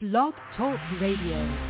Blog Talk Radio.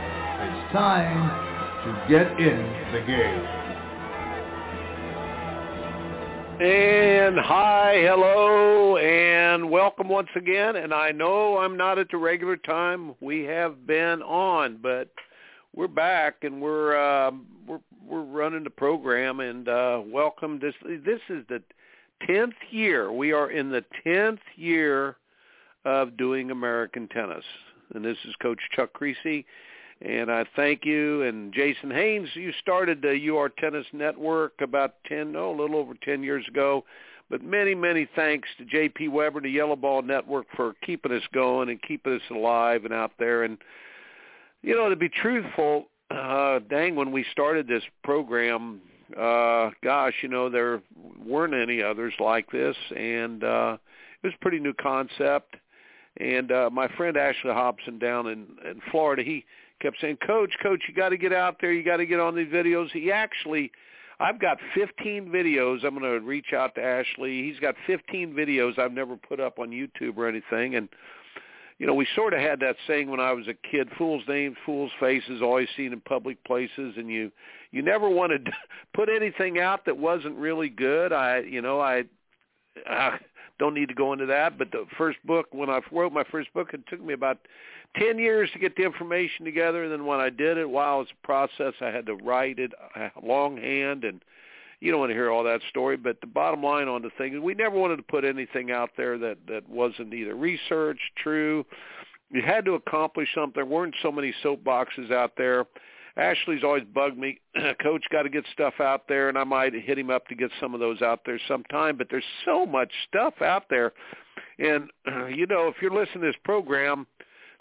time to get in the game. And hi, hello, and welcome once again. And I know I'm not at the regular time we have been on, but we're back and we're uh, we're we're running the program. And uh, welcome. This this is the tenth year. We are in the tenth year of doing American tennis, and this is Coach Chuck Kriese. And I thank you and Jason Haynes. You started the UR Tennis Network about ten, no, a little over ten years ago. But many, many thanks to J.P. Weber and the YellaBall Network for keeping us going and keeping us alive and out there. And you know, to be truthful, uh, dang, when we started this program, uh, gosh, you know, there weren't any others like this, and uh, it was a pretty new concept. And uh, my friend Ashley Hobson down in, in Florida, he kept saying, "Coach, Coach, you got to get out there. You got to get on these videos." He actually, I've got 15 videos. I'm going to reach out to Ashley. He's got 15 videos I've never put up on YouTube or anything, and you know, we sort of had that saying when I was a kid, fool's names, fool's faces, always seen in public places, and you you never wanted to put anything out that wasn't really good. I, you know, I, I don't need to go into that, but the first book, when I wrote my first book, it took me about 10 years to get the information together, and then when I did it, while it's a process, I had to write it longhand, and you don't want to hear all that story, but the bottom line on the thing is we never wanted to put anything out there that, that wasn't either research, true. You had to accomplish something. There weren't so many soapboxes out there. Ashley's always bugged me, Coach, got to get stuff out there, and I might hit him up to get some of those out there sometime. But there's so much stuff out there, and you know, if you're listening to this program,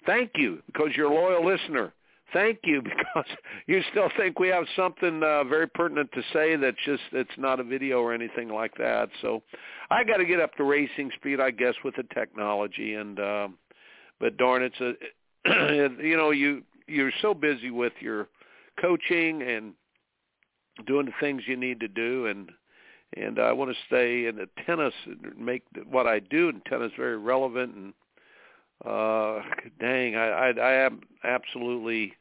thank you because you're a loyal listener. Thank you because you still think we have something uh, very pertinent to say that's just it's not a video or anything like that. So I got to get up to racing speed, I guess, with the technology. And uh, but darn, it's a you know you you're so busy with your coaching and doing the things you need to do. And and I want to stay in the tennis and make what I do in tennis very relevant. And uh dang I I I am absolutely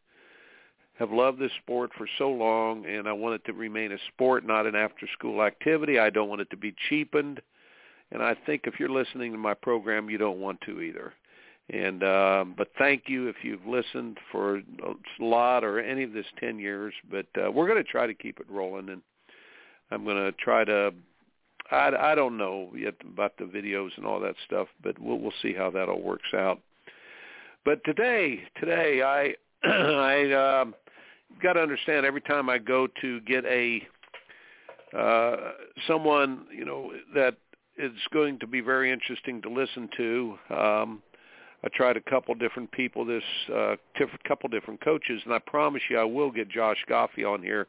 have loved this sport for so long and I want it to remain a sport not an after school activity. I don't want it to be cheapened. And I think if you're listening to my program you don't want to either and uh, but thank you if you've listened for a lot or any of this 10 years. But uh, we're going to try to keep it rolling, and I'm going to try to. I, I don't know yet about the videos and all that stuff, but we'll we'll see how that all works out. But today, today I I um, got to understand every time I go to get a uh, someone you know that is going to be very interesting to listen to. Um, I tried a couple different people, this uh, diff- couple different coaches, and I promise you I will get Josh Goffi on here,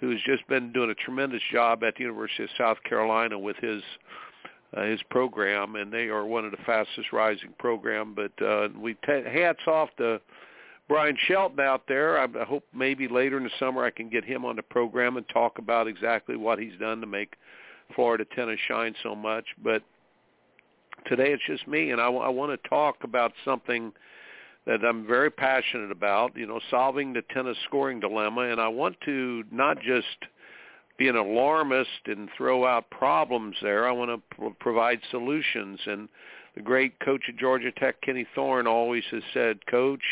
who's just been doing a tremendous job at the University of South Carolina with his uh, his program, and they are one of the fastest rising program. But uh, we t- hats off to Bryan Shelton out there. I, I hope maybe later in the summer I can get him on the program and talk about exactly what he's done to make Florida tennis shine so much. But today it's just me, and I, I want to talk about something that I'm very passionate about, you know, solving the tennis scoring dilemma. And I want to not just be an alarmist and throw out problems there. I want to pr- provide solutions. And the great coach at Georgia Tech, Kenny Thorne, always has said, Coach,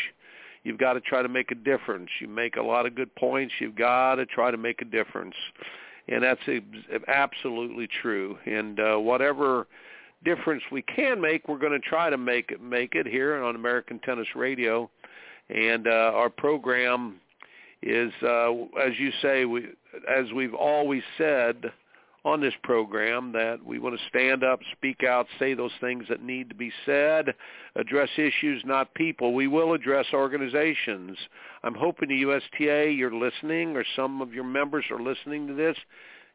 you've got to try to make a difference. You make a lot of good points. You've got to try to make a difference. And that's absolutely true. And uh, whatever – difference we can make, we're going to try to make it, make it here on American Tennis Radio. And uh, our program is, uh, as you say, we, as we've always said on this program, that we want to stand up, speak out, say those things that need to be said, address issues, not people. We will address organizations. I'm hoping the USTA, you're listening, or some of your members are listening to this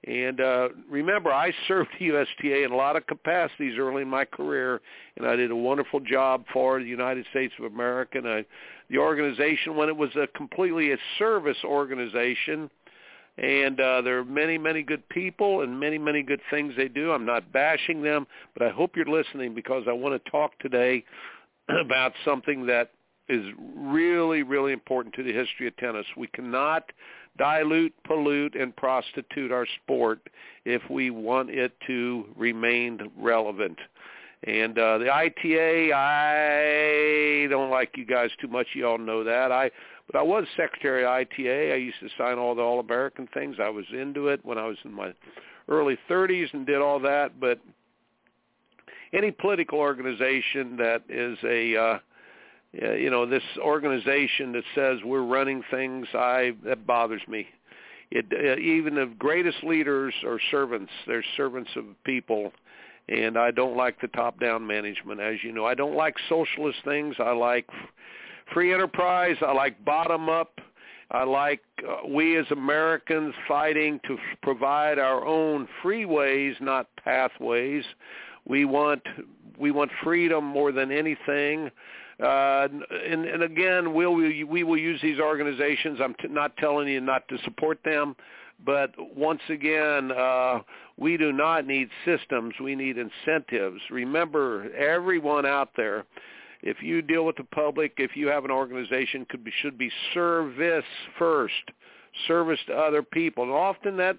and uh, remember, I served the USTA in a lot of capacities early in my career, and I did a wonderful job for the United States of America. And I, the organization, when it was a completely a service organization, and uh, there are many, many good people and many, many good things they do. I'm not bashing them, but I hope you're listening because I want to talk today about something that is really, really important to the history of tennis. We cannot dilute, pollute, and prostitute our sport if we want it to remain relevant. And uh, the ITA, I don't like you guys too much. You all know that. I, but I was secretary of ITA. I used to sign all the All-American things. I was into it when I was in my early 30s and did all that. But any political organization that is a uh, you know this organization that says we're running things i that bothers me. It uh, even the greatest leaders are servants. They're servants of people. And i don't like the top down management. As you know i don't like socialist things. I like free enterprise. I like bottom up i like uh, we as americans fighting to provide our own freeways not pathways. We want we want freedom more than anything uh, and, and again, we'll, we, we will use these organizations. I'm t- not telling you not to support them, but once again, uh, we do not need systems. We need incentives. Remember, everyone out there, if you deal with the public, if you have an organization, could be, should be service first, service to other people. And often that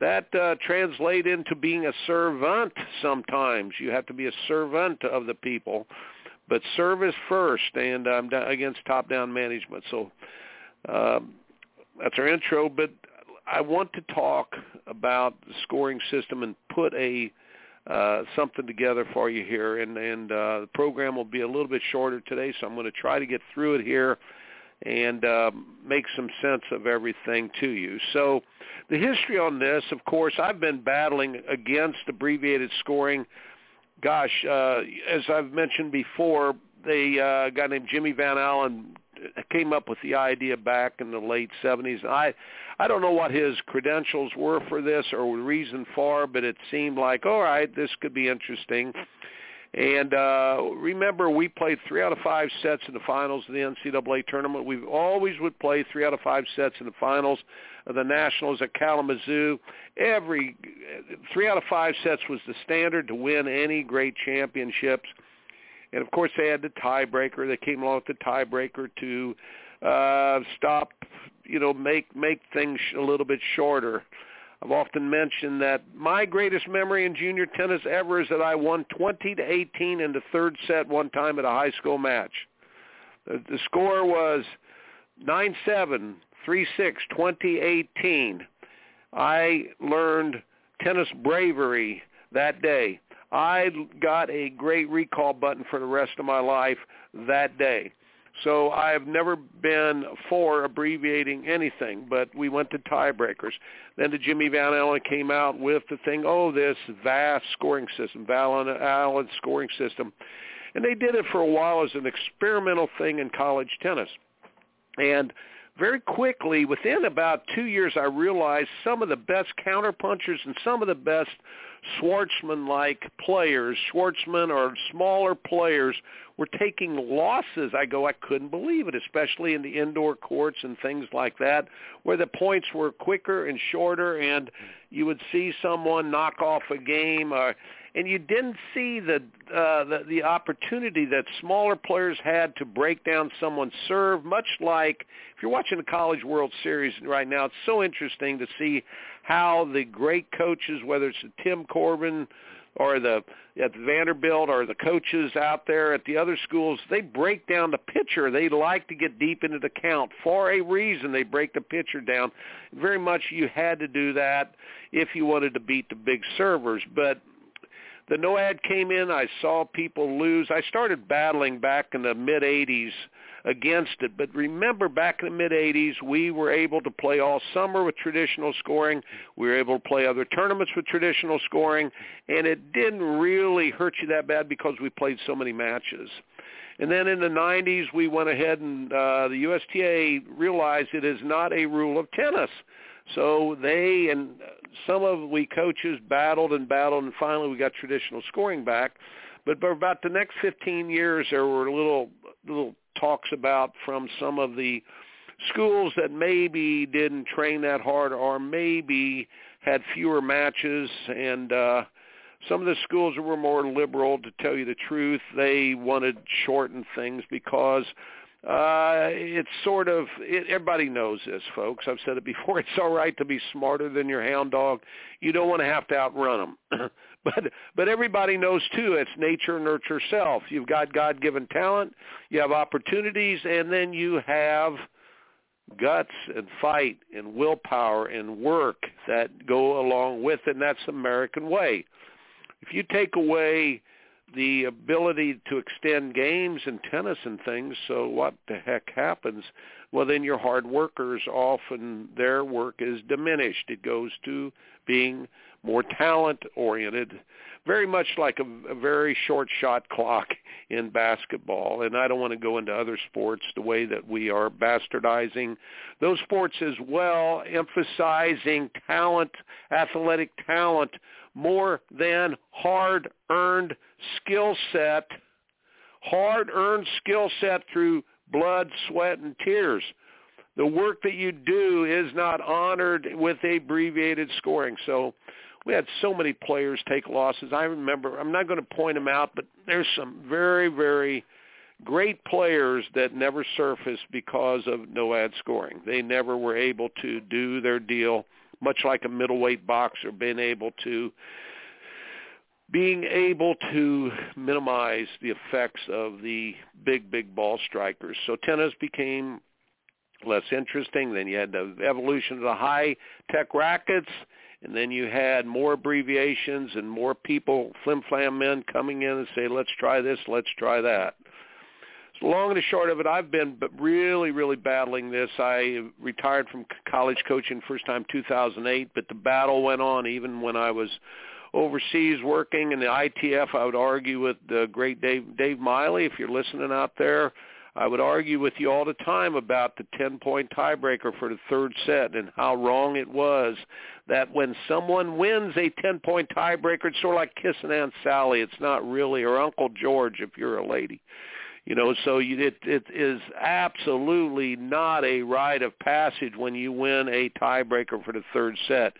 that uh, translate into being a servant sometimes. You have to be a servant of the people but service first and um, against top-down management. So um, that's our intro. But I want to talk about the scoring system and put a uh, something together for you here. And, and uh, the program will be a little bit shorter today, so I'm going to try to get through it here and uh, make some sense of everything to you. So the history on this, of course, I've been battling against abbreviated scoring gosh, uh, as I've mentioned before, they uh, a guy named Jimmy Van Alen came up with the idea back in the late 70s. I I don't know what his credentials were for this or the reason for, but it seemed like all right, this could be interesting. And uh, remember, we played three out of five sets in the finals of the NCAA tournament. We always would play three out of five sets in the finals of the Nationals at Kalamazoo. Every three out of five sets was the standard to win any great championships. And of course, they had the tiebreaker. They came along with the tiebreaker to uh, stop, you know, make make things a little bit shorter. I've often mentioned that my greatest memory in junior tennis ever is that I won 20 to 18 in the third set one time at a high school match. The, the score was 9-7, 3-6, 2018. I learned tennis bravery that day. I got a great recall button for the rest of my life that day. So I've never been for abbreviating anything, but we went to tiebreakers. Then the Jimmy Van Alen came out with the thing, oh, this VASSS scoring system, Van Alen scoring system. And they did it for a while as an experimental thing in college tennis. And very quickly, within about two years, I realized some of the best counterpunchers and some of the best Schwartzman-like players, Schwartzman or smaller players, were taking losses. I go, I couldn't believe it, especially in the indoor courts and things like that, where the points were quicker and shorter, and you would see someone knock off a game. Uh, and you didn't see the, uh, the the opportunity that smaller players had to break down someone's serve. Much like if you're watching the College World Series right now, it's so interesting to see how the great coaches, whether it's the Tim Corbin or the at Vanderbilt or the coaches out there at the other schools, they break down the pitcher. They like to get deep into the count for a reason. They break the pitcher down. Very much you had to do that if you wanted to beat the big servers, but the NOAD came in. I saw people lose. I started battling back in the mid 80s against it. But remember, back in the mid 80s, we were able to play all summer with traditional scoring. We were able to play other tournaments with traditional scoring, and it didn't really hurt you that bad because we played so many matches. And then in the 90s, we went ahead and uh, the USTA realized it is not a rule of tennis. So they and some of we coaches battled and battled, and finally we got traditional scoring back. But for about the next 15 years, there were little little talks about from some of the schools that maybe didn't train that hard or maybe had fewer matches and uh some of the schools were more liberal to tell you the truth they wanted shortened things because uh, it's sort of it, everybody knows this, folks. I've said it before. It's all right to be smarter than your hound dog. You don't want to have to outrun them, but but everybody knows too. It's nature nurture self. You've got God-given talent. You have opportunities, and then you have guts and fight and willpower and work that go along with it. And that's American way. If you take away the ability to extend games and tennis and things. So what the heck happens? Well, then your hard workers often their work is diminished. It goes to being more talent oriented, very much like a, a very short shot clock in basketball. And I don't want to go into other sports the way that we are bastardizing those sports as well, emphasizing talent, athletic talent more than hard-earned skill set, hard-earned skill set through blood, sweat, and tears. The work that you do is not honored with abbreviated scoring. So we had so many players take losses. I remember, I'm not going to point them out, but there's some very, very great players that never surfaced because of no ad scoring. They never were able to do their deal much like a middleweight boxer, being able to being able to minimize the effects of the big, big ball strikers. So tennis became less interesting. Then you had the evolution of the high-tech rackets, and then you had more abbreviations and more people, flim-flam men, coming in and say, let's try this, let's try that. Long and short of it, I've been really, really battling this. I retired from college coaching first time 2008, but the battle went on even when I was overseas working in the ITF. I would argue with the great Dave Dave Miley, if you're listening out there. I would argue with you all the time about the 10-point tiebreaker for the third set and how wrong it was that when someone wins a 10-point tiebreaker, it's sort of like kissing Aunt Sally. It's not really, or Uncle George if you're a lady. You know, so you, it it is absolutely not a rite of passage when you win a tiebreaker for the third set.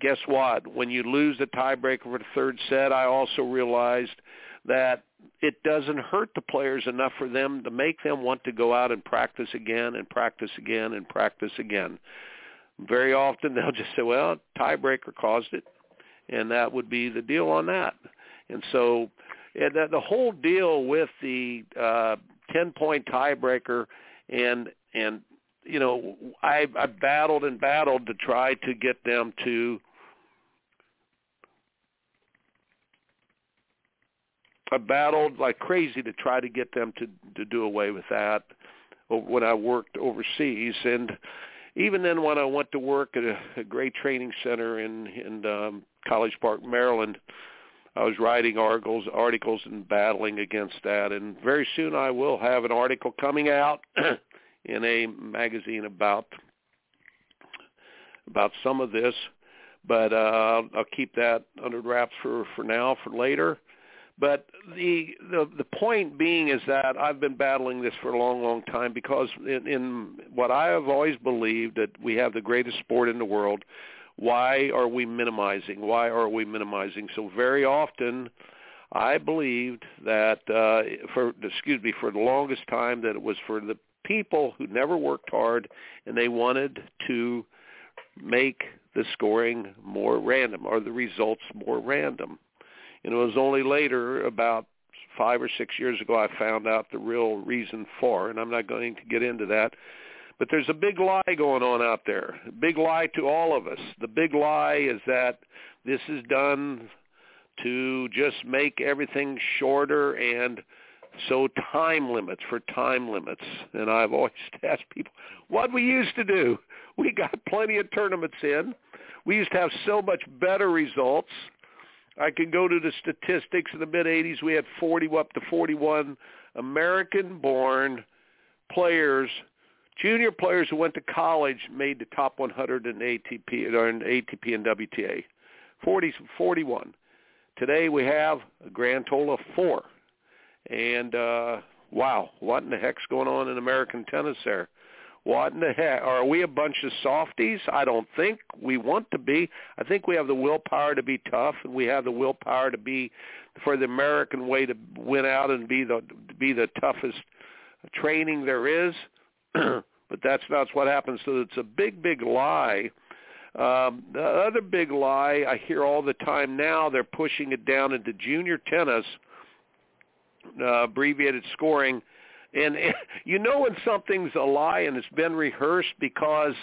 Guess what? When you lose the tiebreaker for the third set, I also realized that it doesn't hurt the players enough for them to make them want to go out and practice again and practice again and practice again. Very often they'll just say, well, tiebreaker caused it, and that would be the deal on that. And so the, the whole deal with the uh, ten point tiebreaker and and you know I, I battled and battled to try to get them to I battled like crazy to try to get them to to do away with that when I worked overseas. And even then when I went to work at a, a great training center in in um, College Park, Maryland, I was writing articles, articles and battling against that. And very soon I will have an article coming out in a magazine about about some of this, but uh, I'll keep that under wraps for for now for later. But the the the point being is that I've been battling this for a long, long time because in, in what I have always believed that we have the greatest sport in the world. Why are we minimizing? Why are we minimizing? So very often, I believed that uh, for excuse me for the longest time that it was for the people who never worked hard and they wanted to make the scoring more random or the results more random. And it was only later, about five or six years ago, I found out the real reason for, and I'm not going to get into that. But there's a big lie going on out there. A big lie to all of us. The big lie is that this is done to just make everything shorter and so time limits for time limits. And I've always asked people, what we used to do, we got plenty of tournaments in. We used to have so much better results. I can go to the statistics in the mid 80s. We had 40 up to 41 American-born players, junior players who went to college, made the top 100 in ATP or in ATP and WTA. 40, 41. Today we have a grand total of four. And uh, wow, what in the heck's going on in American tennis there? What in the heck? Are we a bunch of softies? I don't think we want to be. I think we have the willpower to be tough, and we have the willpower to be for the American way to win out and be the be the toughest training there is. but that's not what happens. So it's a big, big lie. Um, the other big lie I hear all the time now, they're pushing it down into junior tennis, uh, abbreviated scoring and, and you know when something's a lie and it's been rehearsed because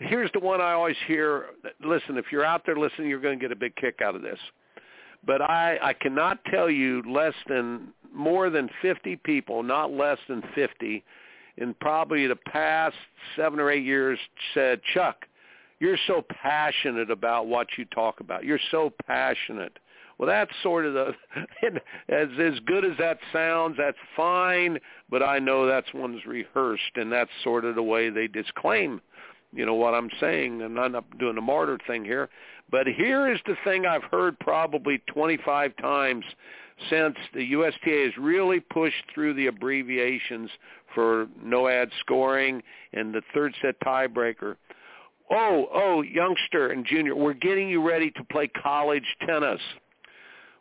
here's the one I always hear. Listen, if you're out there listening, you're going to get a big kick out of this. But I, I cannot tell you less than more than 50 people, not less than 50, in probably the past seven or eight years said, Chuck, you're so passionate about what you talk about. You're so passionate. Well, that's sort of the as as good as that sounds. That's fine, but I know that's one's rehearsed, and that's sort of the way they disclaim, you know what I'm saying. And I'm not doing the martyr thing here, but here is the thing I've heard probably 25 times since the USTA has really pushed through the abbreviations for no ad scoring and the third set tiebreaker. Oh, oh, youngster and junior, we're getting you ready to play college tennis.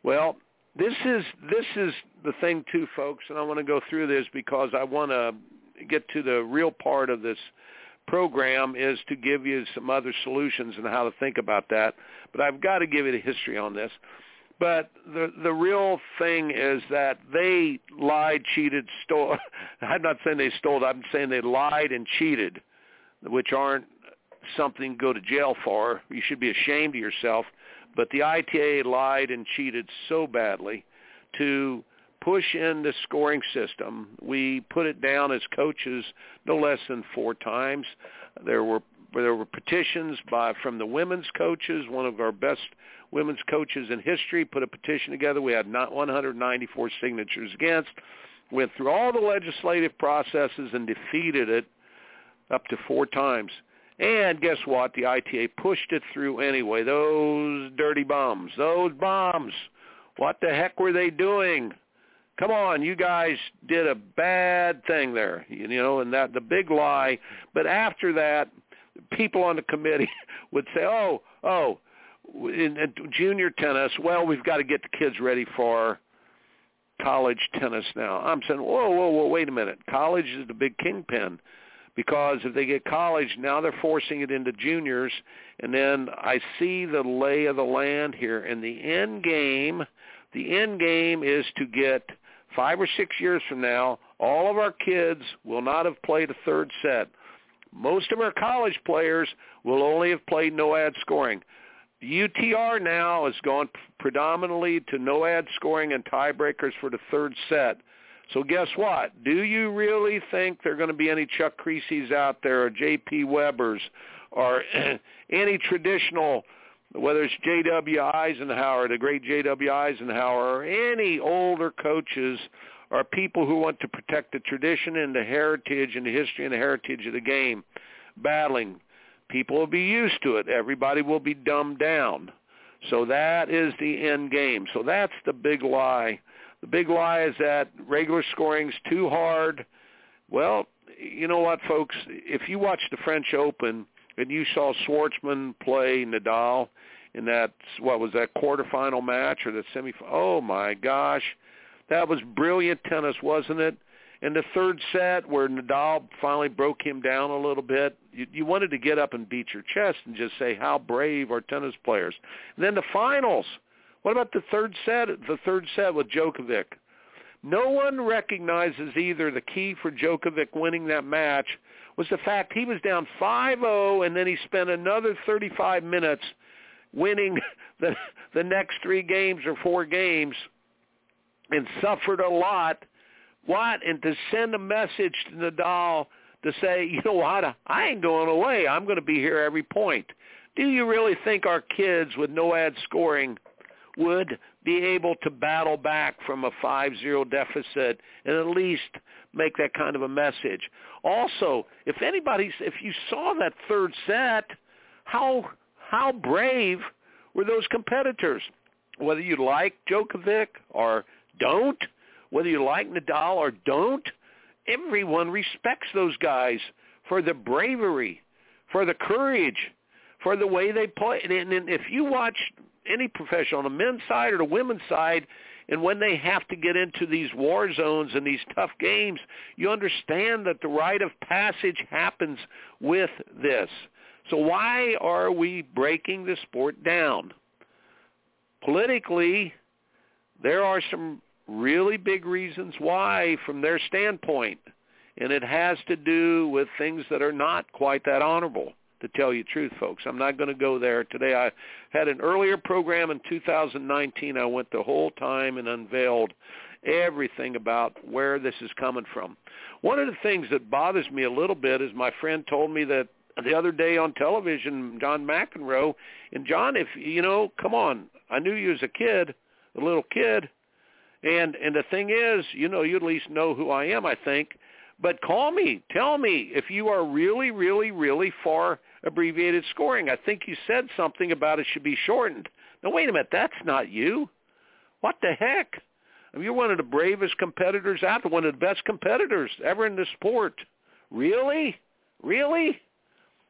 Well, this is this is the thing too, folks, and I want to go through this because I want to get to the real part of this program is to give you some other solutions and how to think about that. But I've got to give you the history on this. But the the real thing is that they lied, cheated, stole. I'm not saying they stole. I'm saying they lied and cheated, which aren't something to go to jail for. You should be ashamed of yourself. But the ITA lied and cheated so badly to push in the scoring system. We put it down as coaches no less than four times. There were there were petitions by from the women's coaches, one of our best women's coaches in history, put a petition together. We had not 194 signatures against. Went through all the legislative processes and defeated it up to four times. And guess what? The ITA pushed it through anyway. Those dirty bombs. Those bombs. What the heck were they doing? Come on, you guys did a bad thing there, you know, and that the big lie. But after that, people on the committee would say, "Oh, oh, in, in junior tennis, well, we've got to get the kids ready for college tennis now." I'm saying, "Whoa, whoa, whoa, wait a minute. College is the big kingpin." because if they get college, now they're forcing it into juniors. And then I see the lay of the land here. And the end game, the end game is to get five or six years from now, all of our kids will not have played a third set. Most of our college players will only have played no ad scoring. UTR now has gone predominantly to no ad scoring and tiebreakers for the third set. So guess what? Do you really think there are going to be any Chuck Krieses out there or J.P. Webbers or any traditional, whether it's J.W. Isenhour, the great J.W. Isenhour, or any older coaches are people who want to protect the tradition and the heritage and the history and the heritage of the game. Battling. People will be used to it. Everybody will be dumbed down. So that is the end game. So that's the big lie. The big lie is that regular scoring's too hard. Well, you know what, folks? If you watch the French Open and you saw Schwartzman play Nadal in that what was that quarterfinal match or the semi? Oh my gosh, that was brilliant tennis, wasn't it? In the third set, where Nadal finally broke him down a little bit, you, you wanted to get up and beat your chest and just say how brave our tennis players. And then the finals. What about the third set? The third set with Djokovic. No one recognizes either the key for Djokovic winning that match was the fact he was down 5-0 and then he spent another 35 minutes winning the the next 3 games or 4 games and suffered a lot what? And to send a message to Nadal to say, you know what, I ain't going away. I'm going to be here every point. Do you really think our kids with no ad scoring would be able to battle back from a 5-0 deficit and at least make that kind of a message? Also, if anybody, if you saw that third set, how how brave were those competitors? Whether you like Djokovic or don't, whether you like Nadal or don't, everyone respects those guys for the bravery, for the courage, for the way they play. And, and if you watch any professional on the men's side or the women's side, and when they have to get into these war zones and these tough games, you understand that the rite of passage happens with this. So why are we breaking the sport down? Politically, there are some really big reasons why from their standpoint. And it has to do with things that are not quite that honorable, to tell you the truth, folks. I'm not going to go there today. I had an earlier program in 2019. I went the whole time and unveiled everything about where this is coming from. One of the things that bothers me a little bit is my friend told me that the other day on television, John McEnroe, and John, if you know, come on, I knew you as a kid, a little kid, and and the thing is, you know, you at least know who I am, I think. But call me, tell me if you are really, really, really for abbreviated scoring. I think you said something about it should be shortened. Now wait a minute, that's not you. What the heck? You're one of the bravest competitors out there, one of the best competitors ever in the sport. Really? Really?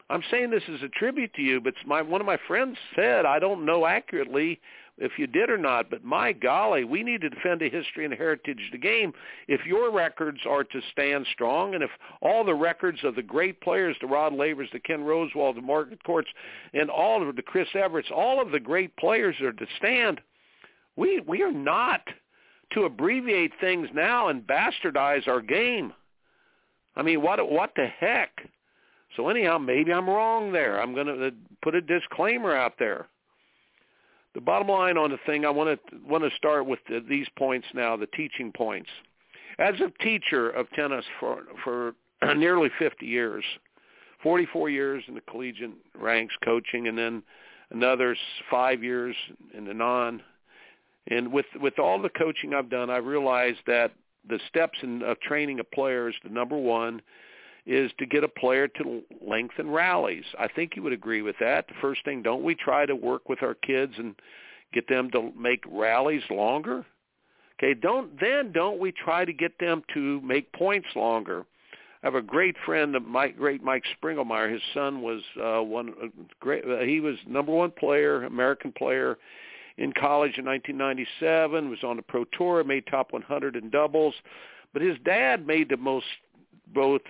I'm saying this as a tribute to you, but my one of my friends said, I don't know accurately if you did or not, but my golly, we need to defend the history and heritage of the game if your records are to stand strong and if all the records of the great players, the Rod Lavers, the Ken Rosewall, the Margaret Courts, and all of the Chris Everts, all of the great players are to stand. We we are not to abbreviate things now and bastardize our game. I mean, what what the heck? So anyhow, maybe I'm wrong there. I'm going to uh, put a disclaimer out there the bottom line on the thing, I want to want to start with the, these points now, the teaching points. As a teacher of tennis for for nearly 50 years, 44 years in the collegiate ranks coaching, and then another five years in the non. And with with all the coaching I've done, I've realized that the steps in of training a player is the number one is to get a player to lengthen rallies. I think you would agree with that. The first thing, don't we try to work with our kids and get them to make rallies longer? Okay, don't then don't we try to get them to make points longer? I have a great friend, Mike, great Mike Sprengelmeyer. His son was uh, one uh, great. Uh, he was number one player, American player, in college in 1997. Was on the pro tour, made top 100 in doubles. But his dad made the most both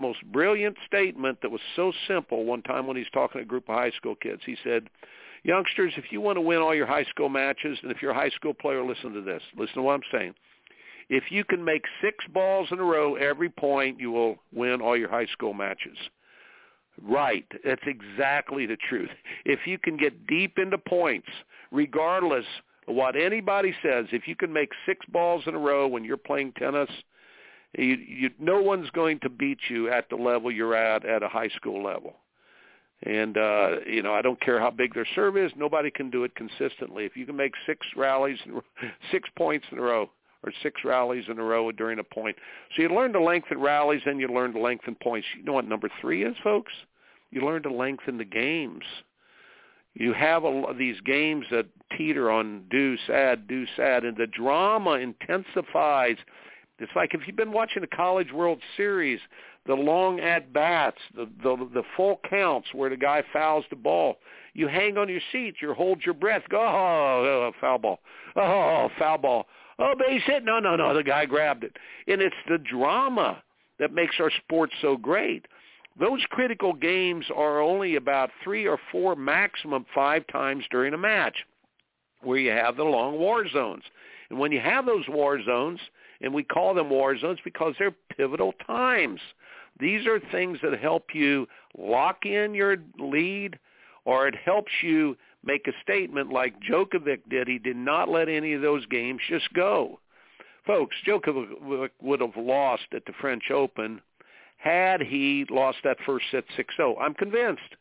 most brilliant statement that was so simple one time when he's talking to a group of high school kids. He said, youngsters, if you want to win all your high school matches, and if you're a high school player, listen to this. Listen to what I'm saying. If you can make six balls in a row every point, you will win all your high school matches. Right. That's exactly the truth. If you can get deep into points, regardless of what anybody says, if you can make six balls in a row when you're playing tennis – you, you, no one's going to beat you at the level you're at at a high school level. And uh, you know, I don't care how big their serve is. Nobody can do it consistently. If you can make six rallies, six points in a row, or six rallies in a row during a point. So you learn to lengthen rallies, and you learn to lengthen points. You know what number three is, folks? You learn to lengthen the games. You have a, these games that teeter on deuce ad, deuce ad, and the drama intensifies. It's like if you've been watching the College World Series, the long at bats, the, the the full counts where the guy fouls the ball. You hang on your seat, you hold your breath. Go, oh, oh, foul ball. Oh, foul ball. Oh, oh, oh base oh, hit. No, no, no. The guy grabbed it. And it's the drama that makes our sport so great. Those critical games are only about three or four, maximum five times during a match where you have the long war zones. And when you have those war zones, and we call them war zones because they're pivotal times. These are things that help you lock in your lead or it helps you make a statement like Djokovic did. He did not let any of those games just go. Folks, Djokovic would have lost at the French Open had he lost that first set 6-0. I'm convinced.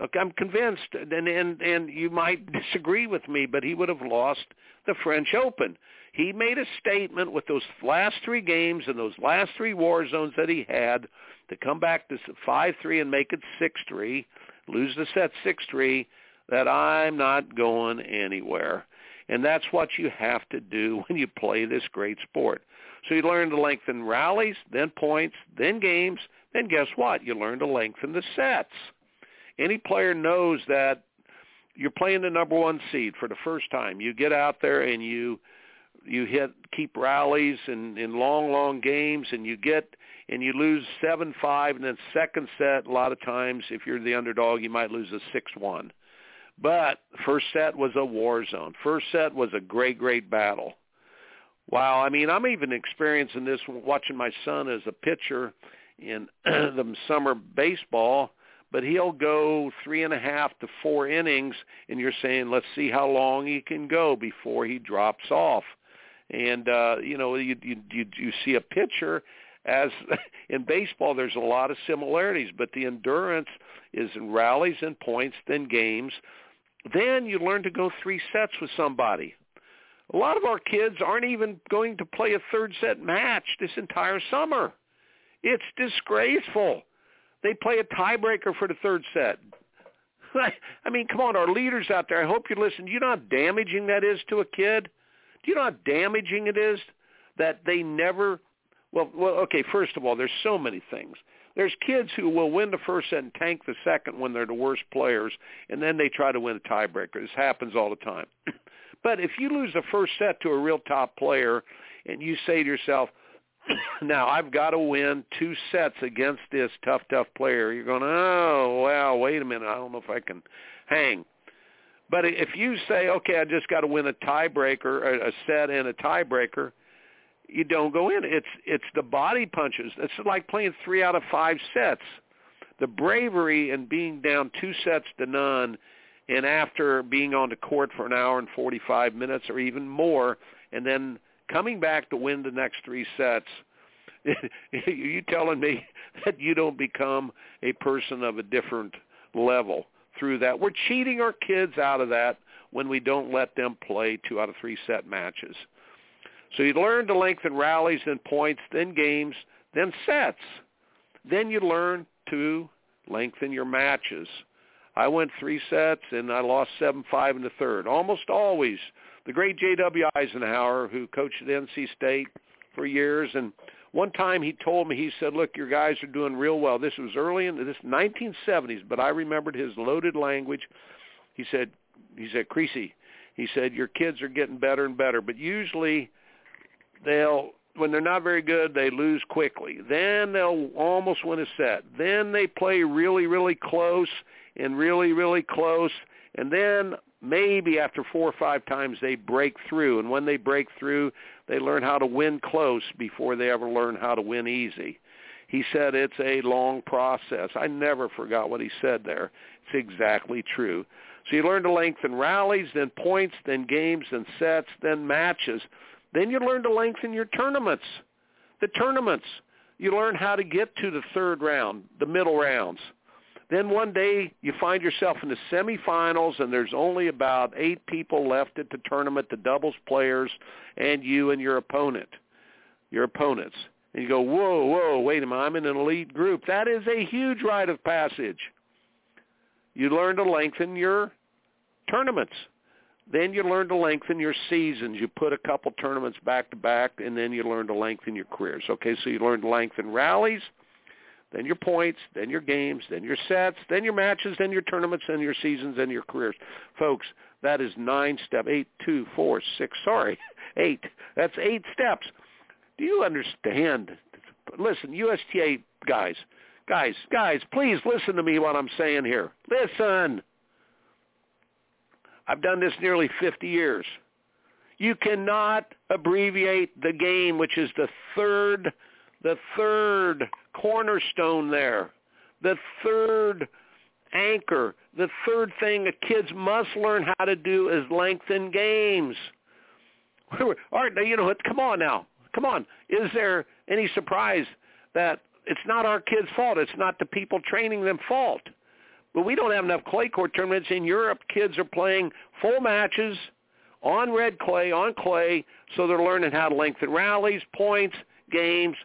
Look, I'm convinced, and, and and you might disagree with me, but he would have lost the French Open. He made a statement with those last three games and those last three war zones that he had to come back to 5-3 and make it 6-3, lose the set 6-3, that I'm not going anywhere. And that's what you have to do when you play this great sport. So you learn to lengthen rallies, then points, then games, then guess what? You learn to lengthen the sets. Any player knows that you're playing the number one seed for the first time. You get out there and you you hit keep rallies and in long long games and you get and you lose seven five and then second set a lot of times if you're the underdog you might lose a six one. But first set was a war zone. First set was a great great battle. Wow i mean i'm even experiencing this watching my son as a pitcher in the summer baseball but he'll go three and a half to four innings and you're saying let's see how long he can go before he drops off and uh, you know you, you you see a pitcher as in baseball there's a lot of similarities, but the endurance is in rallies and points, then games. Then you learn to go three sets with somebody. A lot of our kids aren't even going to play a third set match this entire summer. It's disgraceful. They play a tiebreaker for the third set. I mean, come on, our leaders out there, I hope you listen. You know how damaging that is to a kid? Do you know how damaging it is that they never well, well, okay, first of all, there's so many things. There's kids who will win the first set and tank the second when they're the worst players, and then they try to win a tiebreaker. This happens all the time. but if you lose the first set to a real top player and you say to yourself, now I've got to win two sets against this tough, tough player, you're going, oh, well, wait a minute, I don't know if I can hang. But if you say, okay, I just got to win a tiebreaker, a set and a tiebreaker, you don't go in. It's it's the body punches. It's like playing three out of five sets. The bravery and being down two sets to none, and after being on the court for an hour and 45 minutes or even more, and then coming back to win the next three sets. you telling me that you don't become a person of a different level through that. We're cheating our kids out of that when we don't let them play two out of three set matches. So you learn to lengthen rallies, then points, then games, then sets. Then you learn to lengthen your matches. I went three sets and I lost seven five in the third. Almost always. The great J.W. Isenhour, who coached at NC State for years, and one time he told me, he said, look, your guys are doing real well. This was early in the 1970s, but I remembered his loaded language. He said, he said, Kriese, he said, your kids are getting better and better, but usually they'll, when they're not very good, they lose quickly. Then they'll almost win a set. Then they play really, really close and really, really close. And then maybe after four or five times they break through. And when they break through, they learn how to win close before they ever learn how to win easy. He said it's a long process. I never forgot what he said there. It's exactly true. So you learn to lengthen rallies, then points, then games, then sets, then matches. Then you learn to lengthen your tournaments. The tournaments. You learn how to get to the third round, the middle rounds. Then one day you find yourself in the semifinals and there's only about eight people left at the tournament, the doubles players and you and your opponent, your opponents. And you go, whoa, whoa, wait a minute, I'm in an elite group. That is a huge rite of passage. You learn to lengthen your tournaments. Then you learn to lengthen your seasons. You put a couple tournaments back to back, and then you learn to lengthen your careers. Okay, so you learn to lengthen rallies, then your points, then your games, then your sets, then your matches, then your tournaments, then your seasons, then your careers. Folks, that is nine step, eight, two, four, six, sorry, eight. That's eight steps. Do you understand? Listen, USTA guys, guys, guys, please listen to me what I'm saying here. Listen. I've done this nearly 50 years. You cannot abbreviate the game, which is the third, the third cornerstone there, the third anchor, the third thing that kids must learn how to do is lengthen games. All right, now you know what? Come on now, come on. Is there any surprise that it's not our kids' fault? It's not the people training them fault. But we don't have enough clay court tournaments in Europe. Kids are playing full matches on red clay, on clay, so they're learning how to lengthen rallies, points, games,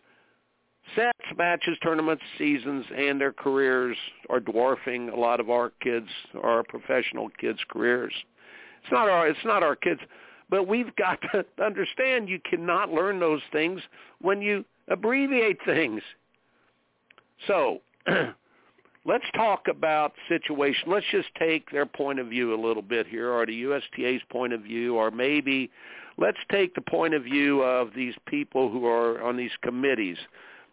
sets, matches, tournaments, seasons, and their careers are dwarfing a lot of our kids, our professional kids' careers. It's not our it's not our kids, but we've got to understand you cannot learn those things when you abbreviate things. So let's talk about situation. Let's just take their point of view a little bit here, or the USTA's point of view, or maybe let's take the point of view of these people who are on these committees.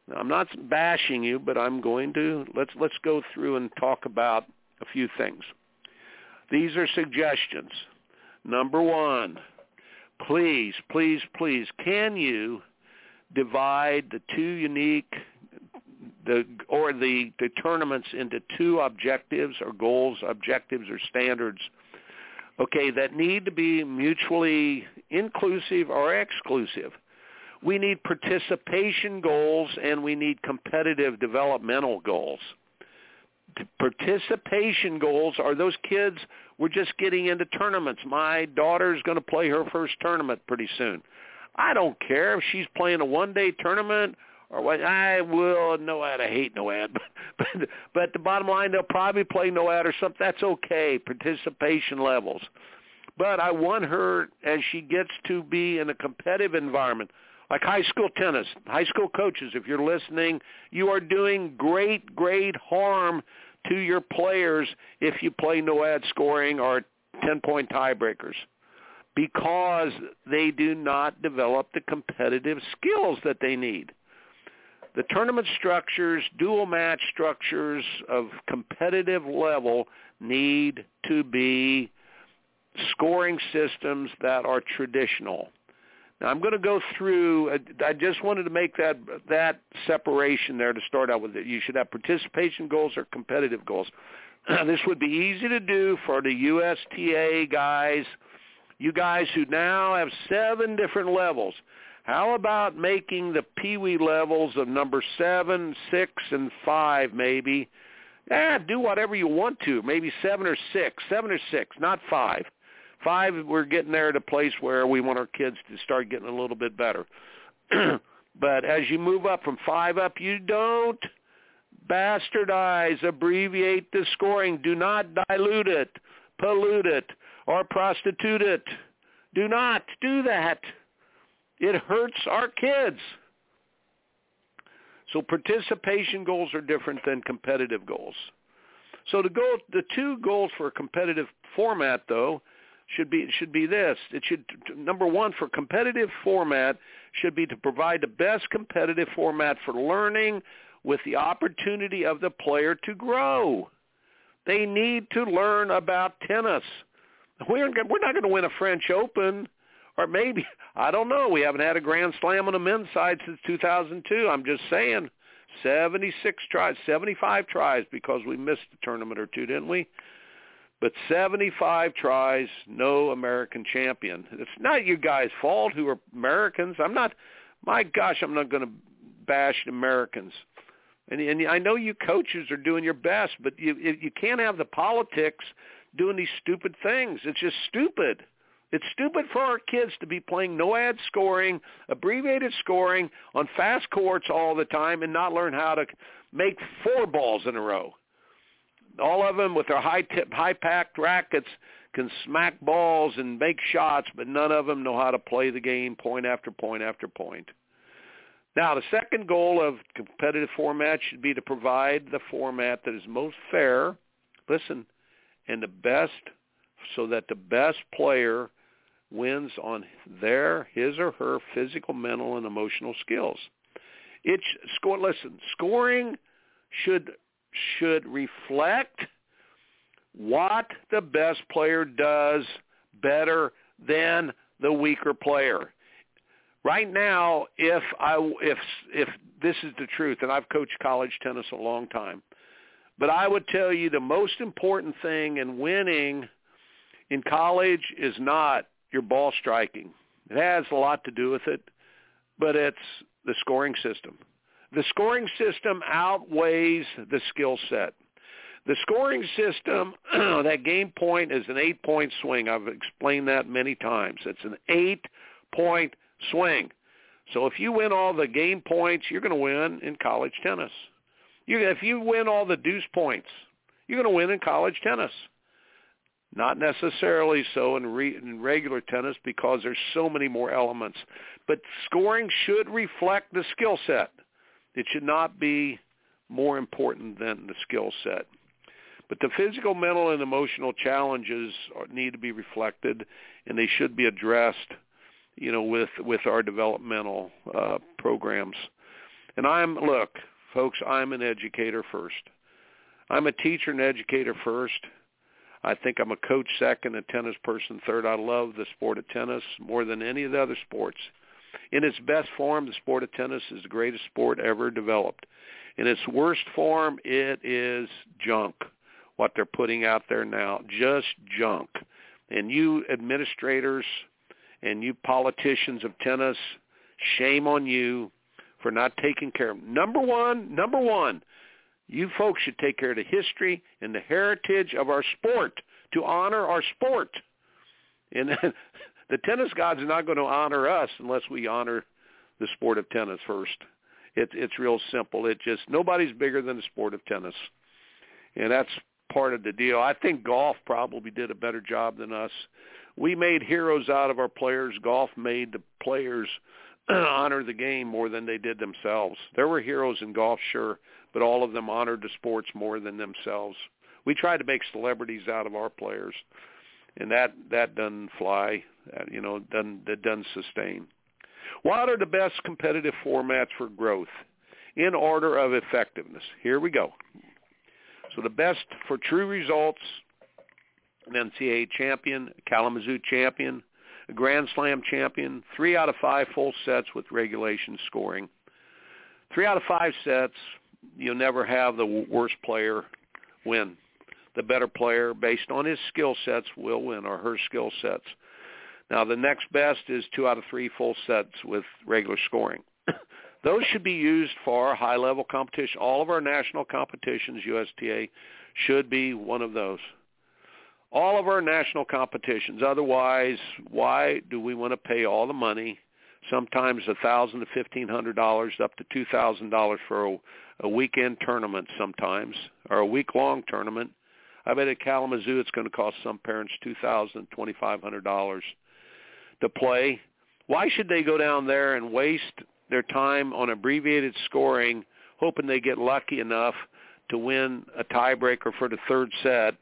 Now, I'm not bashing you, but I'm going to let's let's go through and talk about a few things. These are suggestions. Number one, please, please, please, can you divide the two unique the or the, the tournaments into two objectives or goals, objectives or standards, okay, that need to be mutually inclusive or exclusive. We need participation goals and we need competitive developmental goals. Participation goals are those kids we're just getting into tournaments. My daughter's going to play her first tournament pretty soon. I don't care if she's playing a one-day tournament or what I will no ad. I hate no ad, but but but the bottom line they'll probably play no ad or something. That's okay. Participation levels. But I want her as she gets to be in a competitive environment, like high school tennis. High school coaches, if you're listening, you are doing great, great harm to your players if you play no ad scoring or 10-point tiebreakers because they do not develop the competitive skills that they need. The tournament structures, dual match structures of competitive level need to be scoring systems that are traditional. Now I'm going to go through. I just wanted to make that that separation there to start out with. It. You should have participation goals or competitive goals. this would be easy to do for the USTA guys. You guys who now have seven different levels. How about making the peewee levels of number seven, six, and five maybe? Yeah, do whatever you want to. Maybe seven or six, seven or six, not five. Five, we're getting there at a place where we want our kids to start getting a little bit better. but as you move up from five up, you don't bastardize, abbreviate the scoring. Do not dilute it, pollute it, or prostitute it. Do not do that. It hurts our kids. So participation goals are different than competitive goals. So the goal, the two goals for a competitive format, though, should be should be this. It should number one for competitive format should be to provide the best competitive format for learning with the opportunity of the player to grow. They need to learn about tennis. We're, we're not going to win a French Open or maybe I don't know. We haven't had a grand slam on the men's side since 2002. I'm just saying, 76 tries, 75 tries because we missed a tournament or two, didn't we? But 75 tries, no American champion. It's not you guys' fault who are Americans. I'm not. My gosh, I'm not going to bash Americans. And, and I know you coaches are doing your best, but you you can't have the politics doing these stupid things. It's just stupid. It's stupid for our kids to be playing no ad scoring, abbreviated scoring on fast courts all the time and not learn how to make four balls in a row. All of them with their high tip, high packed rackets can smack balls and make shots, but none of them know how to play the game point after point after point. Now, the second goal of competitive format should be to provide the format that is most fair, listen, and the best, so that the best player wins on their, his or her physical, mental, and emotional skills. It's score. Listen, scoring should should reflect what the best player does better than the weaker player right now, if I if if this is the truth, and I've coached college tennis a long time, but I would tell you the most important thing in winning in college is not your ball striking. It has a lot to do with it, but it's the scoring system. The scoring system outweighs the skill set. The scoring system, that game point is an eight-point swing. I've explained that many times. It's an eight-point swing. So if you win all the game points, you're going to win in college tennis. You, if you win all the deuce points, you're going to win in college tennis. Not necessarily so in, re, in regular tennis because there's so many more elements. But scoring should reflect the skill set. It should not be more important than the skill set. But the physical, mental, and emotional challenges need to be reflected, and they should be addressed you know, with with our developmental uh, programs. And I'm look, folks, I'm an educator first. I'm a teacher and educator first. I think I'm a coach second, a tennis person third. I love the sport of tennis more than any of the other sports. In its best form, the sport of tennis is the greatest sport ever developed. In its worst form, it is junk. What they're putting out there now, just junk. And you administrators, and you politicians of tennis, shame on you for not taking care of. Number one, number one, you folks should take care of the history and the heritage of our sport to honor our sport. And the tennis gods are not going to honor us unless we honor the sport of tennis first. It's it's real simple. It just nobody's bigger than the sport of tennis, and that's part of the deal. I think golf probably did a better job than us we made heroes out of our players. Golf made the players honor the game more than they did themselves. There were heroes in golf, sure, but all of them honored the sports more than themselves. We tried to make celebrities out of our players, and that that doesn't fly. You know, doesn't that doesn't sustain. What are the best competitive formats for growth in order of effectiveness? Here we go. So the best for true results an NCAA champion, Kalamazoo champion, a Grand Slam champion, three out of five full sets with regulation scoring. Three out of five sets, you'll never have the worst player win. The better player, based on his skill sets, will win, or her skill sets. Now, the next best is two out of three full sets with regular scoring. Those should be used for high-level competition. All of our national competitions, USTA, should be one of those all of our national competitions. Otherwise, why do we want to pay all the money, sometimes a thousand to fifteen hundred dollars, up to two thousand dollars for a, a weekend tournament, sometimes or a week long tournament? I bet at Kalamazoo it's going to cost some parents two thousand, twenty five hundred dollars to play. Why should they go down there and waste their time on abbreviated scoring, hoping they get lucky enough to win a tiebreaker for the third set?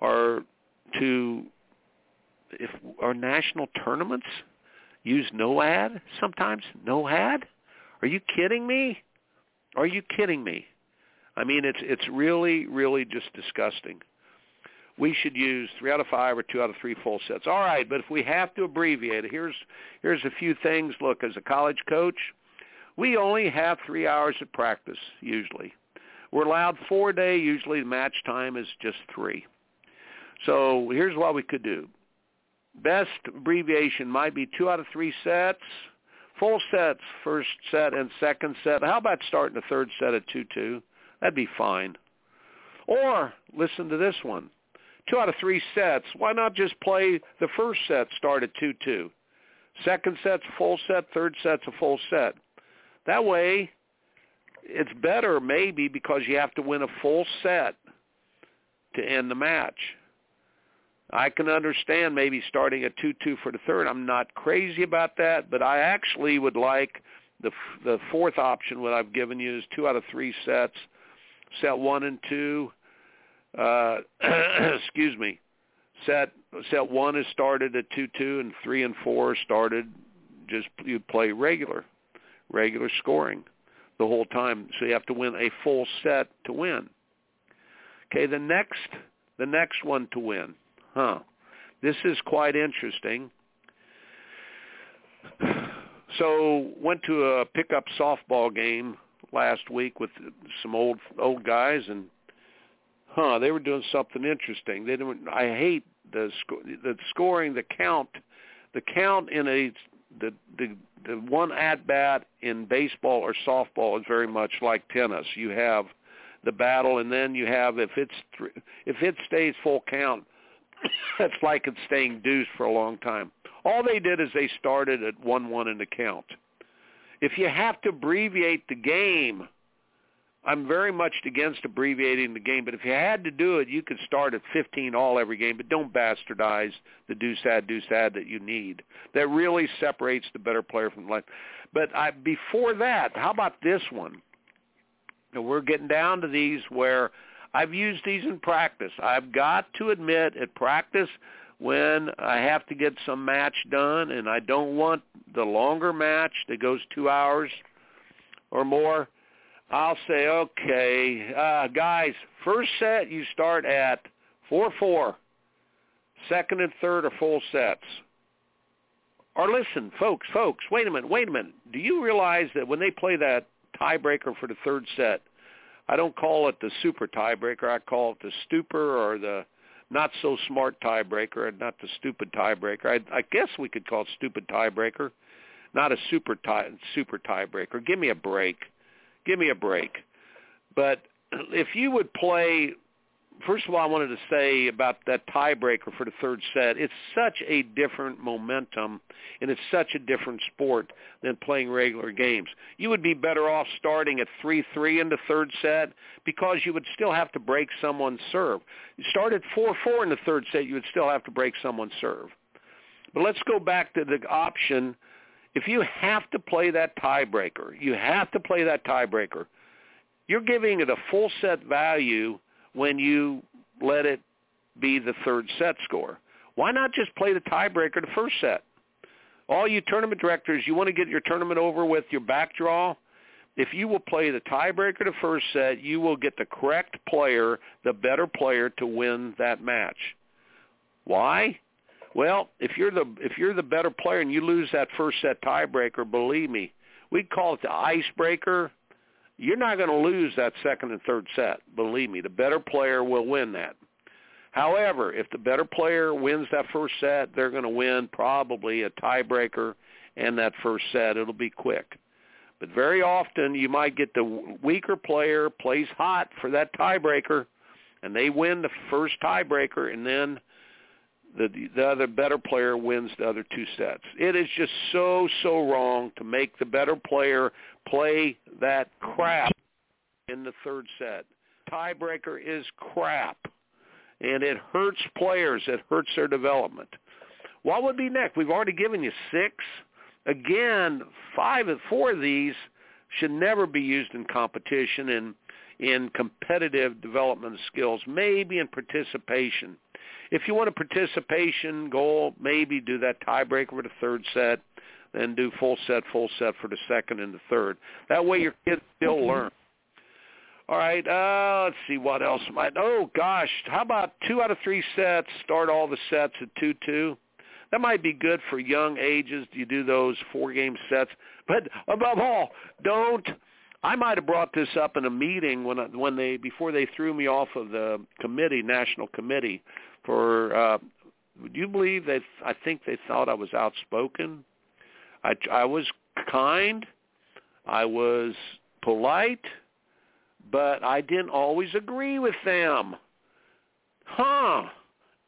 or to if our national tournaments use no ad sometimes no ad are you kidding me are you kidding me i mean it's it's really really just disgusting we should use three out of five or two out of three full sets all right but if we have to abbreviate it here's here's a few things look as a college coach we only have three hours of practice usually we're allowed four day usually the match time is just three so here's what we could do. Best abbreviation might be two out of three sets, full sets, first set and second set. How about starting the third set at 2-2? That'd be fine. Or listen to this one. Two out of three sets. Why not just play the first set start at 2-2? Second set's a full set, third set's a full set. That way, it's better maybe because you have to win a full set to end the match. I can understand maybe starting a 2-2 for the third. I'm not crazy about that, but I actually would like the the fourth option what I've given you is two out of three sets, set one and two. Uh, excuse me, set set one is started at 2-2 and three and four started just you play regular, regular scoring the whole time. So you have to win a full set to win. Okay, the next the next one to win huh, this is quite interesting. So went to a pickup softball game last week with some old old guys, and huh, they were doing something interesting. They didn't. I hate the sc- the scoring, the count, the count in a the the the one at bat in baseball or softball is very much like tennis. You have the battle, and then you have if it's th- if it stays full count, it's like it's staying deuced for a long time. All they did is they started at 1-1 in the count. If you have to abbreviate the game, I'm very much against abbreviating the game, but if you had to do it, you could start at 15 all every game, but don't bastardize the deuce ad, deuce ad that you need. That really separates the better player from the left. But I, before that, how about this one? And we're getting down to these where I've used these in practice. I've got to admit at practice when I have to get some match done and I don't want the longer match that goes two hours or more, I'll say, okay, uh, guys, first set you start at 4-4. Second and third are full sets. Or listen, folks, folks, wait a minute, wait a minute. Do you realize that when they play that tiebreaker for the third set, I don't call it the super tiebreaker. I call it the stupor or the not so smart tiebreaker and not the stupid tiebreaker. I, I guess we could call it stupid tiebreaker, not a super tie super tiebreaker. Give me a break. Give me a break. But if you would play first of all, I wanted to say about that tiebreaker for the third set. It's such a different momentum, and it's such a different sport than playing regular games. You would be better off starting at 3-3 in the third set because you would still have to break someone's serve. You start at 4-4 in the third set, you would still have to break someone's serve. But let's go back to the option. If you have to play that tiebreaker, you have to play that tiebreaker. You're giving it a full set value when you let it be the third set score. Why not just play the tiebreaker the first set? All you tournament directors, you want to get your tournament over with your back draw. If you will play the tiebreaker the first set, you will get the correct player, the better player to win that match. Why? Well, if you're the if you're the better player and you lose that first set tiebreaker, believe me, we call it the icebreaker you're not going to lose that second and third set. Believe me, the better player will win that. However, if the better player wins that first set, they're going to win probably a tiebreaker and that first set. It'll be quick. But very often you might get the weaker player plays hot for that tiebreaker and they win the first tiebreaker and then the the other better player wins the other two sets. It is just so so wrong to make the better player play that crap in the third set. Tiebreaker is crap, and it hurts players. It hurts their development. What would be next? We've already given you six. Again, five and four of these should never be used in competition and in competitive development skills, maybe in participation. If you want a participation goal, maybe do that tiebreaker for the third set, then do full set, full set for the second and the third. That way your kids still learn. All right, uh, let's see what else might. Oh gosh, how about two out of three sets? Start all the sets at two-two. That might be good for young ages. You do those four-game sets, but above all, don't. I might have brought this up in a meeting when when they before they threw me off of the committee, national committee for uh would you believe they I think they thought I was outspoken. I I was kind. I was polite, but I didn't always agree with them. Huh.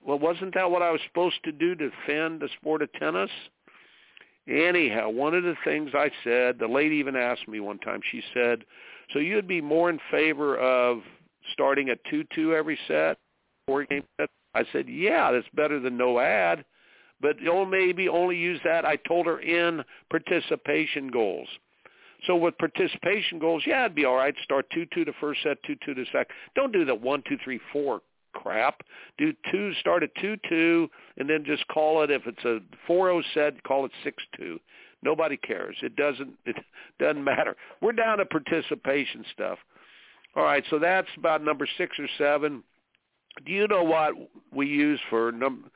Well, wasn't that what I was supposed to do to defend the sport of tennis? Anyhow, one of the things I said, the lady even asked me one time, she said, so you'd be more in favor of starting at 2-2 every set, four game set? I said, yeah, that's better than no ad. But you'll maybe only use that, I told her, in participation goals. So with participation goals, yeah, it'd be all right. Start 2-2 to first set, 2-2 to second. Don't do the one, two, three, four crap. Do two, start at 2-2, and then just call it, if it's a 4-0 set, call it 6-2. Nobody cares. It doesn't, it doesn't matter. We're down to participation stuff. All right, so that's about number six or seven. Do you know what we use for number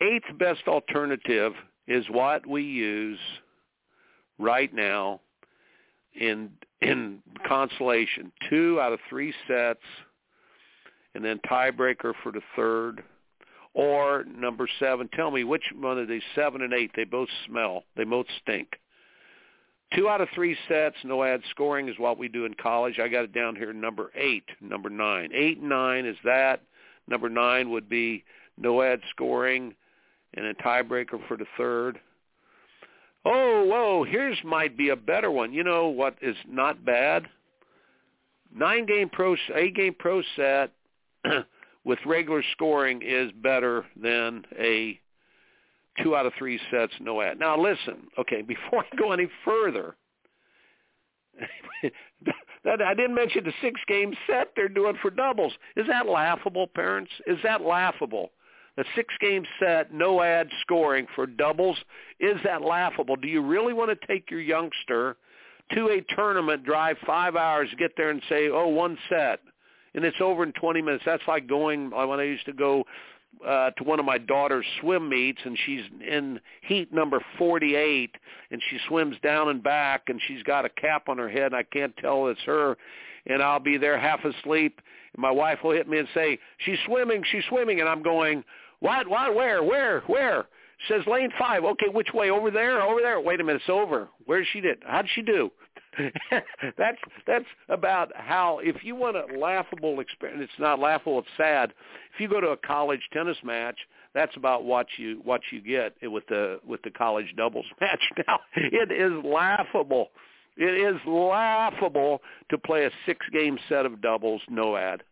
eighth best alternative is what we use right now in in consolation. Two out of three sets and then tiebreaker for the third. Or number seven, tell me which one of these seven and eight, they both smell. They both stink. Two out of three sets, no ad scoring is what we do in college. I got it down here, number eight, number nine. Eight and nine is that. Number nine would be no ad scoring and a tiebreaker for the third. Oh, whoa, here's might be a better one. You know what is not bad? Nine game pro, eight game pro set with regular scoring is better than a two out of three sets no ad. Now listen, okay, before I go any further, that I didn't mention the six game set they're doing for doubles. Is that laughable, parents? Is that laughable? A six game set, no ad scoring for doubles. Is that laughable? Do you really want to take your youngster to a tournament, drive five hours, get there and say, oh, one set, and it's over in 20 minutes? That's like going, when I used to go uh, to one of my daughter's swim meets, and she's in heat number 48, and she swims down and back, and she's got a cap on her head, and I can't tell it's her, and I'll be there half asleep, and my wife will hit me and say, she's swimming, she's swimming, and I'm going, what? What? Where? Where? Where? Says lane five. Okay, which way? Over there? Over there? Wait a minute, it's over. Where she did? How'd she do? that's that's about how if you want a laughable experience it's not laughable it's sad. If you go to a college tennis match that's about what you what you get with the with the college doubles match. Now it is laughable. It is laughable to play a six game set of doubles no ad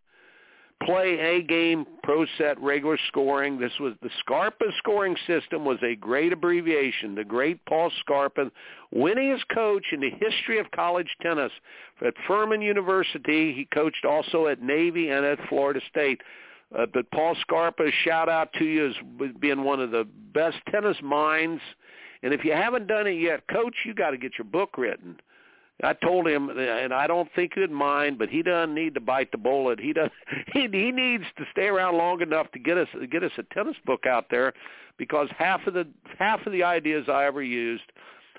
play a game pro set regular scoring. This was the Scarpa scoring system was a great abbreviation. The great Paul Scarpa, winningest coach in the history of college tennis at Furman University. He coached also at Navy and at Florida State. Uh, but Paul Scarpa, shout out to you as being one of the best tennis minds. And if you haven't done it yet, coach, you got to get your book written. I told him, and I don't think he'd mind, but he doesn't need to bite the bullet. He does. He he needs to stay around long enough to get us get us a tennis book out there, because half of the half of the ideas I ever used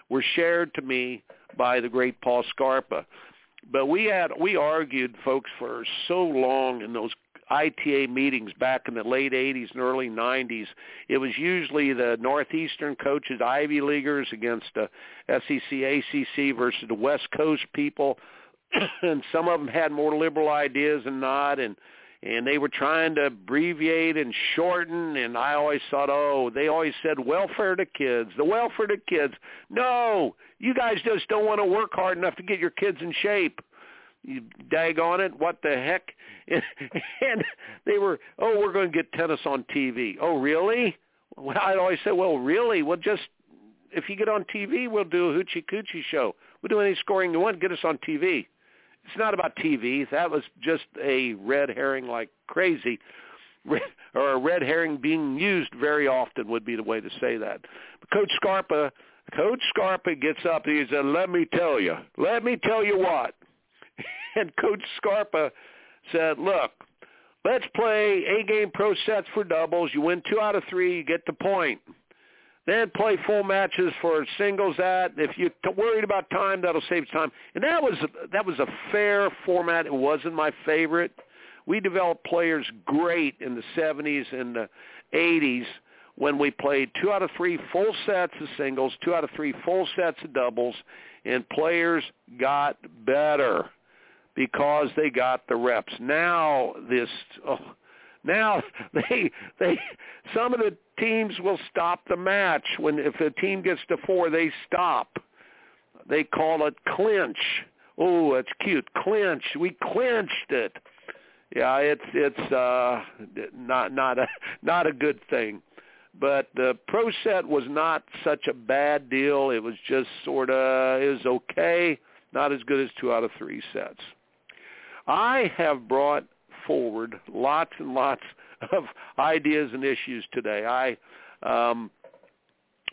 were shared to me by the great Paul Scarpa. But we had we argued, folks, for so long in those ITA meetings back in the late 80s and early 90s, it was usually the Northeastern coaches, Ivy Leaguers against uh, the SEC, ACC versus the West Coast people. and some of them had more liberal ideas than not. And and they were trying to abbreviate and shorten and I always thought, oh, they always said welfare to kids, the welfare to kids. No, you guys just don't want to work hard enough to get your kids in shape. You on it, what the heck? and they were, oh, we're going to get tennis on TV. Oh, really? Well, I always say, well, really? Well, just if you get on TV, we'll do a hoochie coochie show. We'll do any scoring you want. Get us on TV. It's not about TV. That was just a red herring like crazy, or a red herring being used very often would be the way to say that. But Coach Scarpa, Coach Scarpa gets up and he said, "Let me tell you, let me tell you what." and Coach Scarpa said, look, let's play eight-game pro sets for doubles. You win two out of three, you get the point. Then play full matches for singles. That if you're worried about time, that'll save time. And that was that was a fair format. It wasn't my favorite. We developed players great in the 70s and the 80s when we played two out of three full sets of singles, two out of three full sets of doubles, and players got better because they got the reps. Now this oh, now they they some of the teams will stop the match when if a team gets to 4 they stop. They call it clinch. Oh, it's cute. Clinch. We clinched it. Yeah, it's it's uh not not a not a good thing but the pro set was not such a bad deal. It was just sort of was okay, not as good as two out of three sets. I have brought forward lots and lots of ideas and issues today. I um,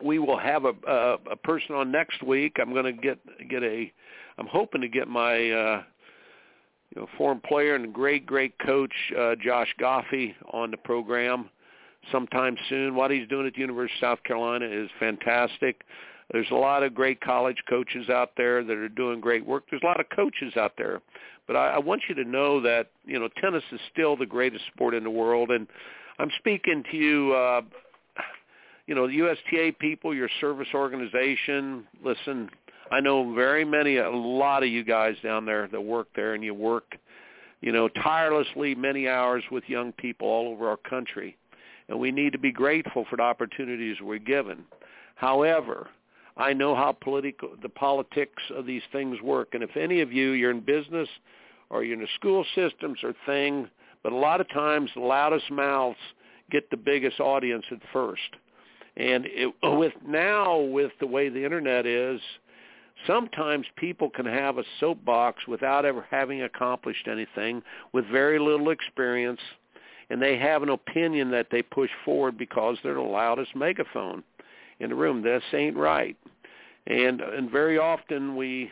we will have a, a, a person on next week. I'm going to get get a. I'm hoping to get my uh, you know former player and great great coach uh, Josh Goffi on the program sometime soon. What he's doing at the University of South Carolina is fantastic. There's a lot of great college coaches out there that are doing great work. There's a lot of coaches out there. But I, I want you to know that, you know, tennis is still the greatest sport in the world. And I'm speaking to you, uh, you know, the USTA people, your service organization. Listen, I know very many, a lot of you guys down there that work there, and you work, you know, tirelessly many hours with young people all over our country and we need to be grateful for the opportunities we're given. However, I know how political the politics of these things work, and if any of you you're in business or you're in the school systems or thing, but a lot of times the loudest mouths get the biggest audience at first. And it, with now with the way the internet is, sometimes people can have a soapbox without ever having accomplished anything, with very little experience and they have an opinion that they push forward because they're the loudest megaphone in the room. This ain't right. And and very often we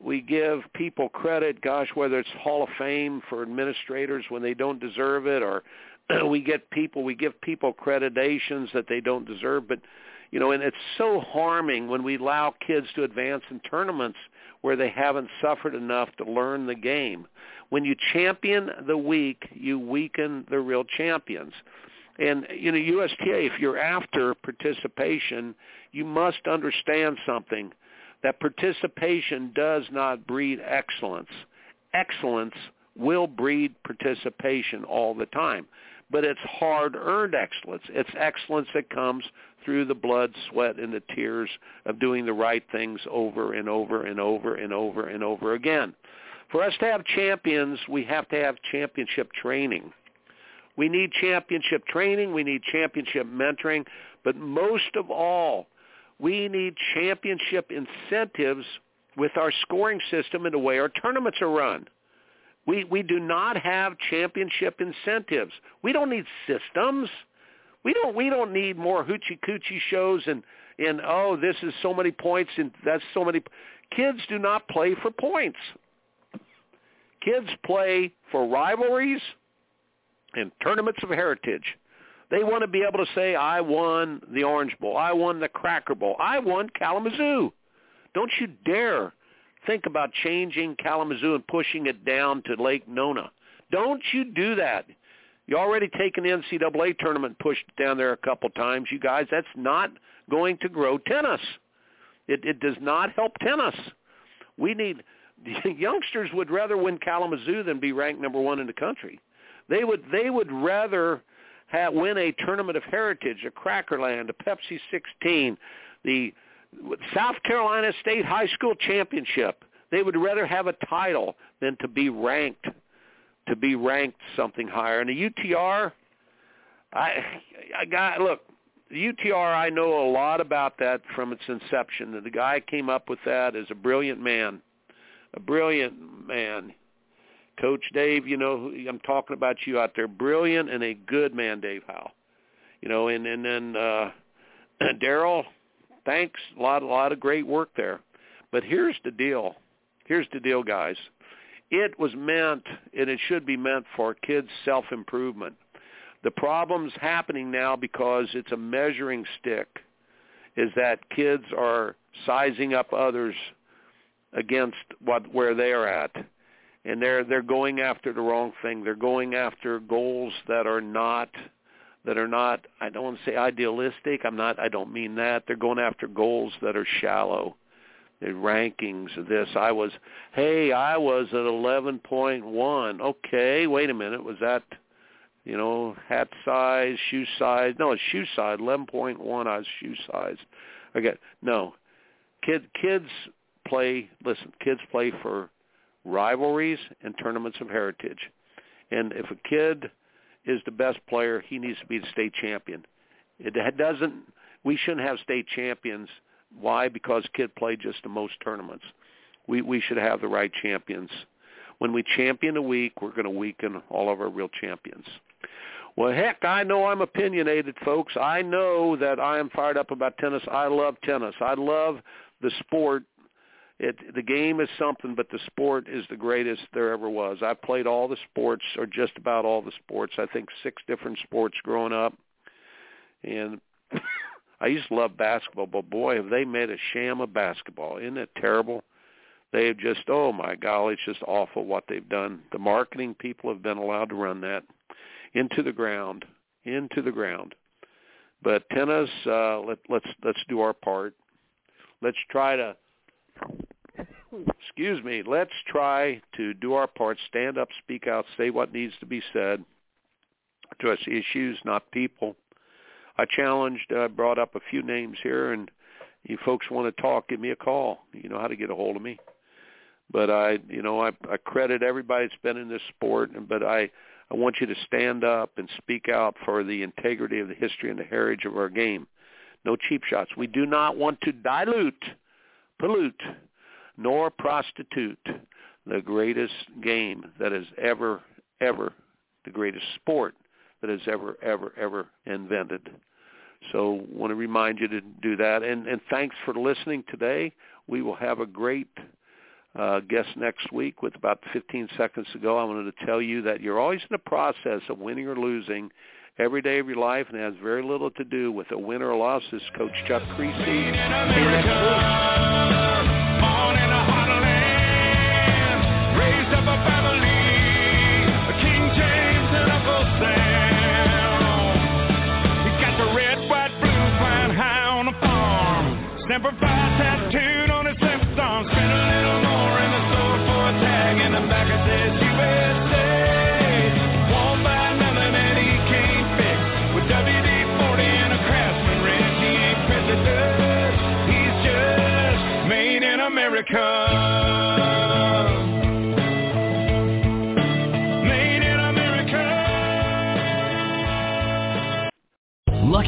we give people credit, gosh, whether it's Hall of Fame for administrators when they don't deserve it, or we get people, we give people accreditations that they don't deserve. But you know, and it's so harming when we allow kids to advance in tournaments where they haven't suffered enough to learn the game. When you champion the weak, you weaken the real champions. And you know, USTA, if you're after participation, you must understand something that participation does not breed excellence. Excellence will breed participation all the time, but it's hard-earned excellence. It's excellence that comes through the blood, sweat, and the tears of doing the right things over and over and over and over and over again. For us to have champions, we have to have championship training. We need championship training. We need championship mentoring. But most of all, we need championship incentives with our scoring system and the way our tournaments are run. We, we do not have championship incentives. We don't need systems. We don't we don't need more hoochie coochie shows and and oh this is so many points and that's so many kids do not play for points. Kids play for rivalries and tournaments of heritage. They want to be able to say, I won the Orange Bowl. I won the Cracker Bowl. I won Kalamazoo. Don't you dare think about changing Kalamazoo and pushing it down to Lake Nona. Don't you do that. You already taken the NCAA tournament pushed down there a couple times. You guys, that's not going to grow tennis. It, it does not help tennis. We need youngsters would rather win Kalamazoo than be ranked number one in the country. They would they would rather have, win a tournament of heritage, a Crackerland, a Pepsi 16, the South Carolina State High School Championship. They would rather have a title than to be ranked, to be ranked something higher. And the UTR, I I got look. The UTR, I know a lot about that from its inception. The guy came up with that is a brilliant man a brilliant man. Coach Dave, you know, I'm talking about you out there. Brilliant and a good man, Dave Howell. You know, and and then uh, Daryl, thanks. A lot, a lot of great work there. But here's the deal. Here's the deal, guys. It was meant, and it should be meant for kids' self-improvement. The problem's happening now because it's a measuring stick, is that kids are sizing up others against what where they're at and they're they're going after the wrong thing they're going after goals that are not that are not I don't want to say idealistic. I'm not I don't mean that. They're going after goals that are shallow. The rankings of this. I was hey, I was at 11.1. Okay, wait a minute. Was that you know, hat size, shoe size. No, it's shoe size. 11.1 I was shoe size. Okay. No. Kid kids play listen, kids play for rivalries and tournaments of heritage. And if a kid is the best player, he needs to be the state champion. It doesn't. We shouldn't have state champions. Why? Because kid played just the most tournaments. We we should have the right champions. When we champion a week, we're going to weaken all of our real champions. Well, heck, I know I'm opinionated, folks. I know that I am fired up about tennis. I love tennis. I love the sport it the game is something, but the sport is the greatest there ever was. I played all the sports, or just about all the sports. I think six different sports growing up, and I used to love basketball. But boy, have they made a sham of basketball! Isn't it terrible? They have just oh my golly, it's just awful what they've done. The marketing people have been allowed to run that into the ground, into the ground. But tennis, uh, let, let's let's do our part. Let's try to excuse me, let's try to do our part, stand up, speak out, say what needs to be said, address issues, not people. I challenged, uh, brought up a few names here, and you folks want to talk, give me a call. You know how to get a hold of me. But I, you know, I, I credit everybody that's been in this sport, but I, I want you to stand up and speak out for the integrity of the history and the heritage of our game. No cheap shots. We do not want to dilute, pollute, nor prostitute the greatest game that has ever, ever, the greatest sport that has ever, ever, ever invented. So want to remind you to do that. And, and thanks for listening today. We will have a great uh, guest next week with about 15 seconds to go. I wanted to tell you that you're always in the process of winning or losing every day of your life and has very little to do with a win or loss. This is Coach Chuck Kriese.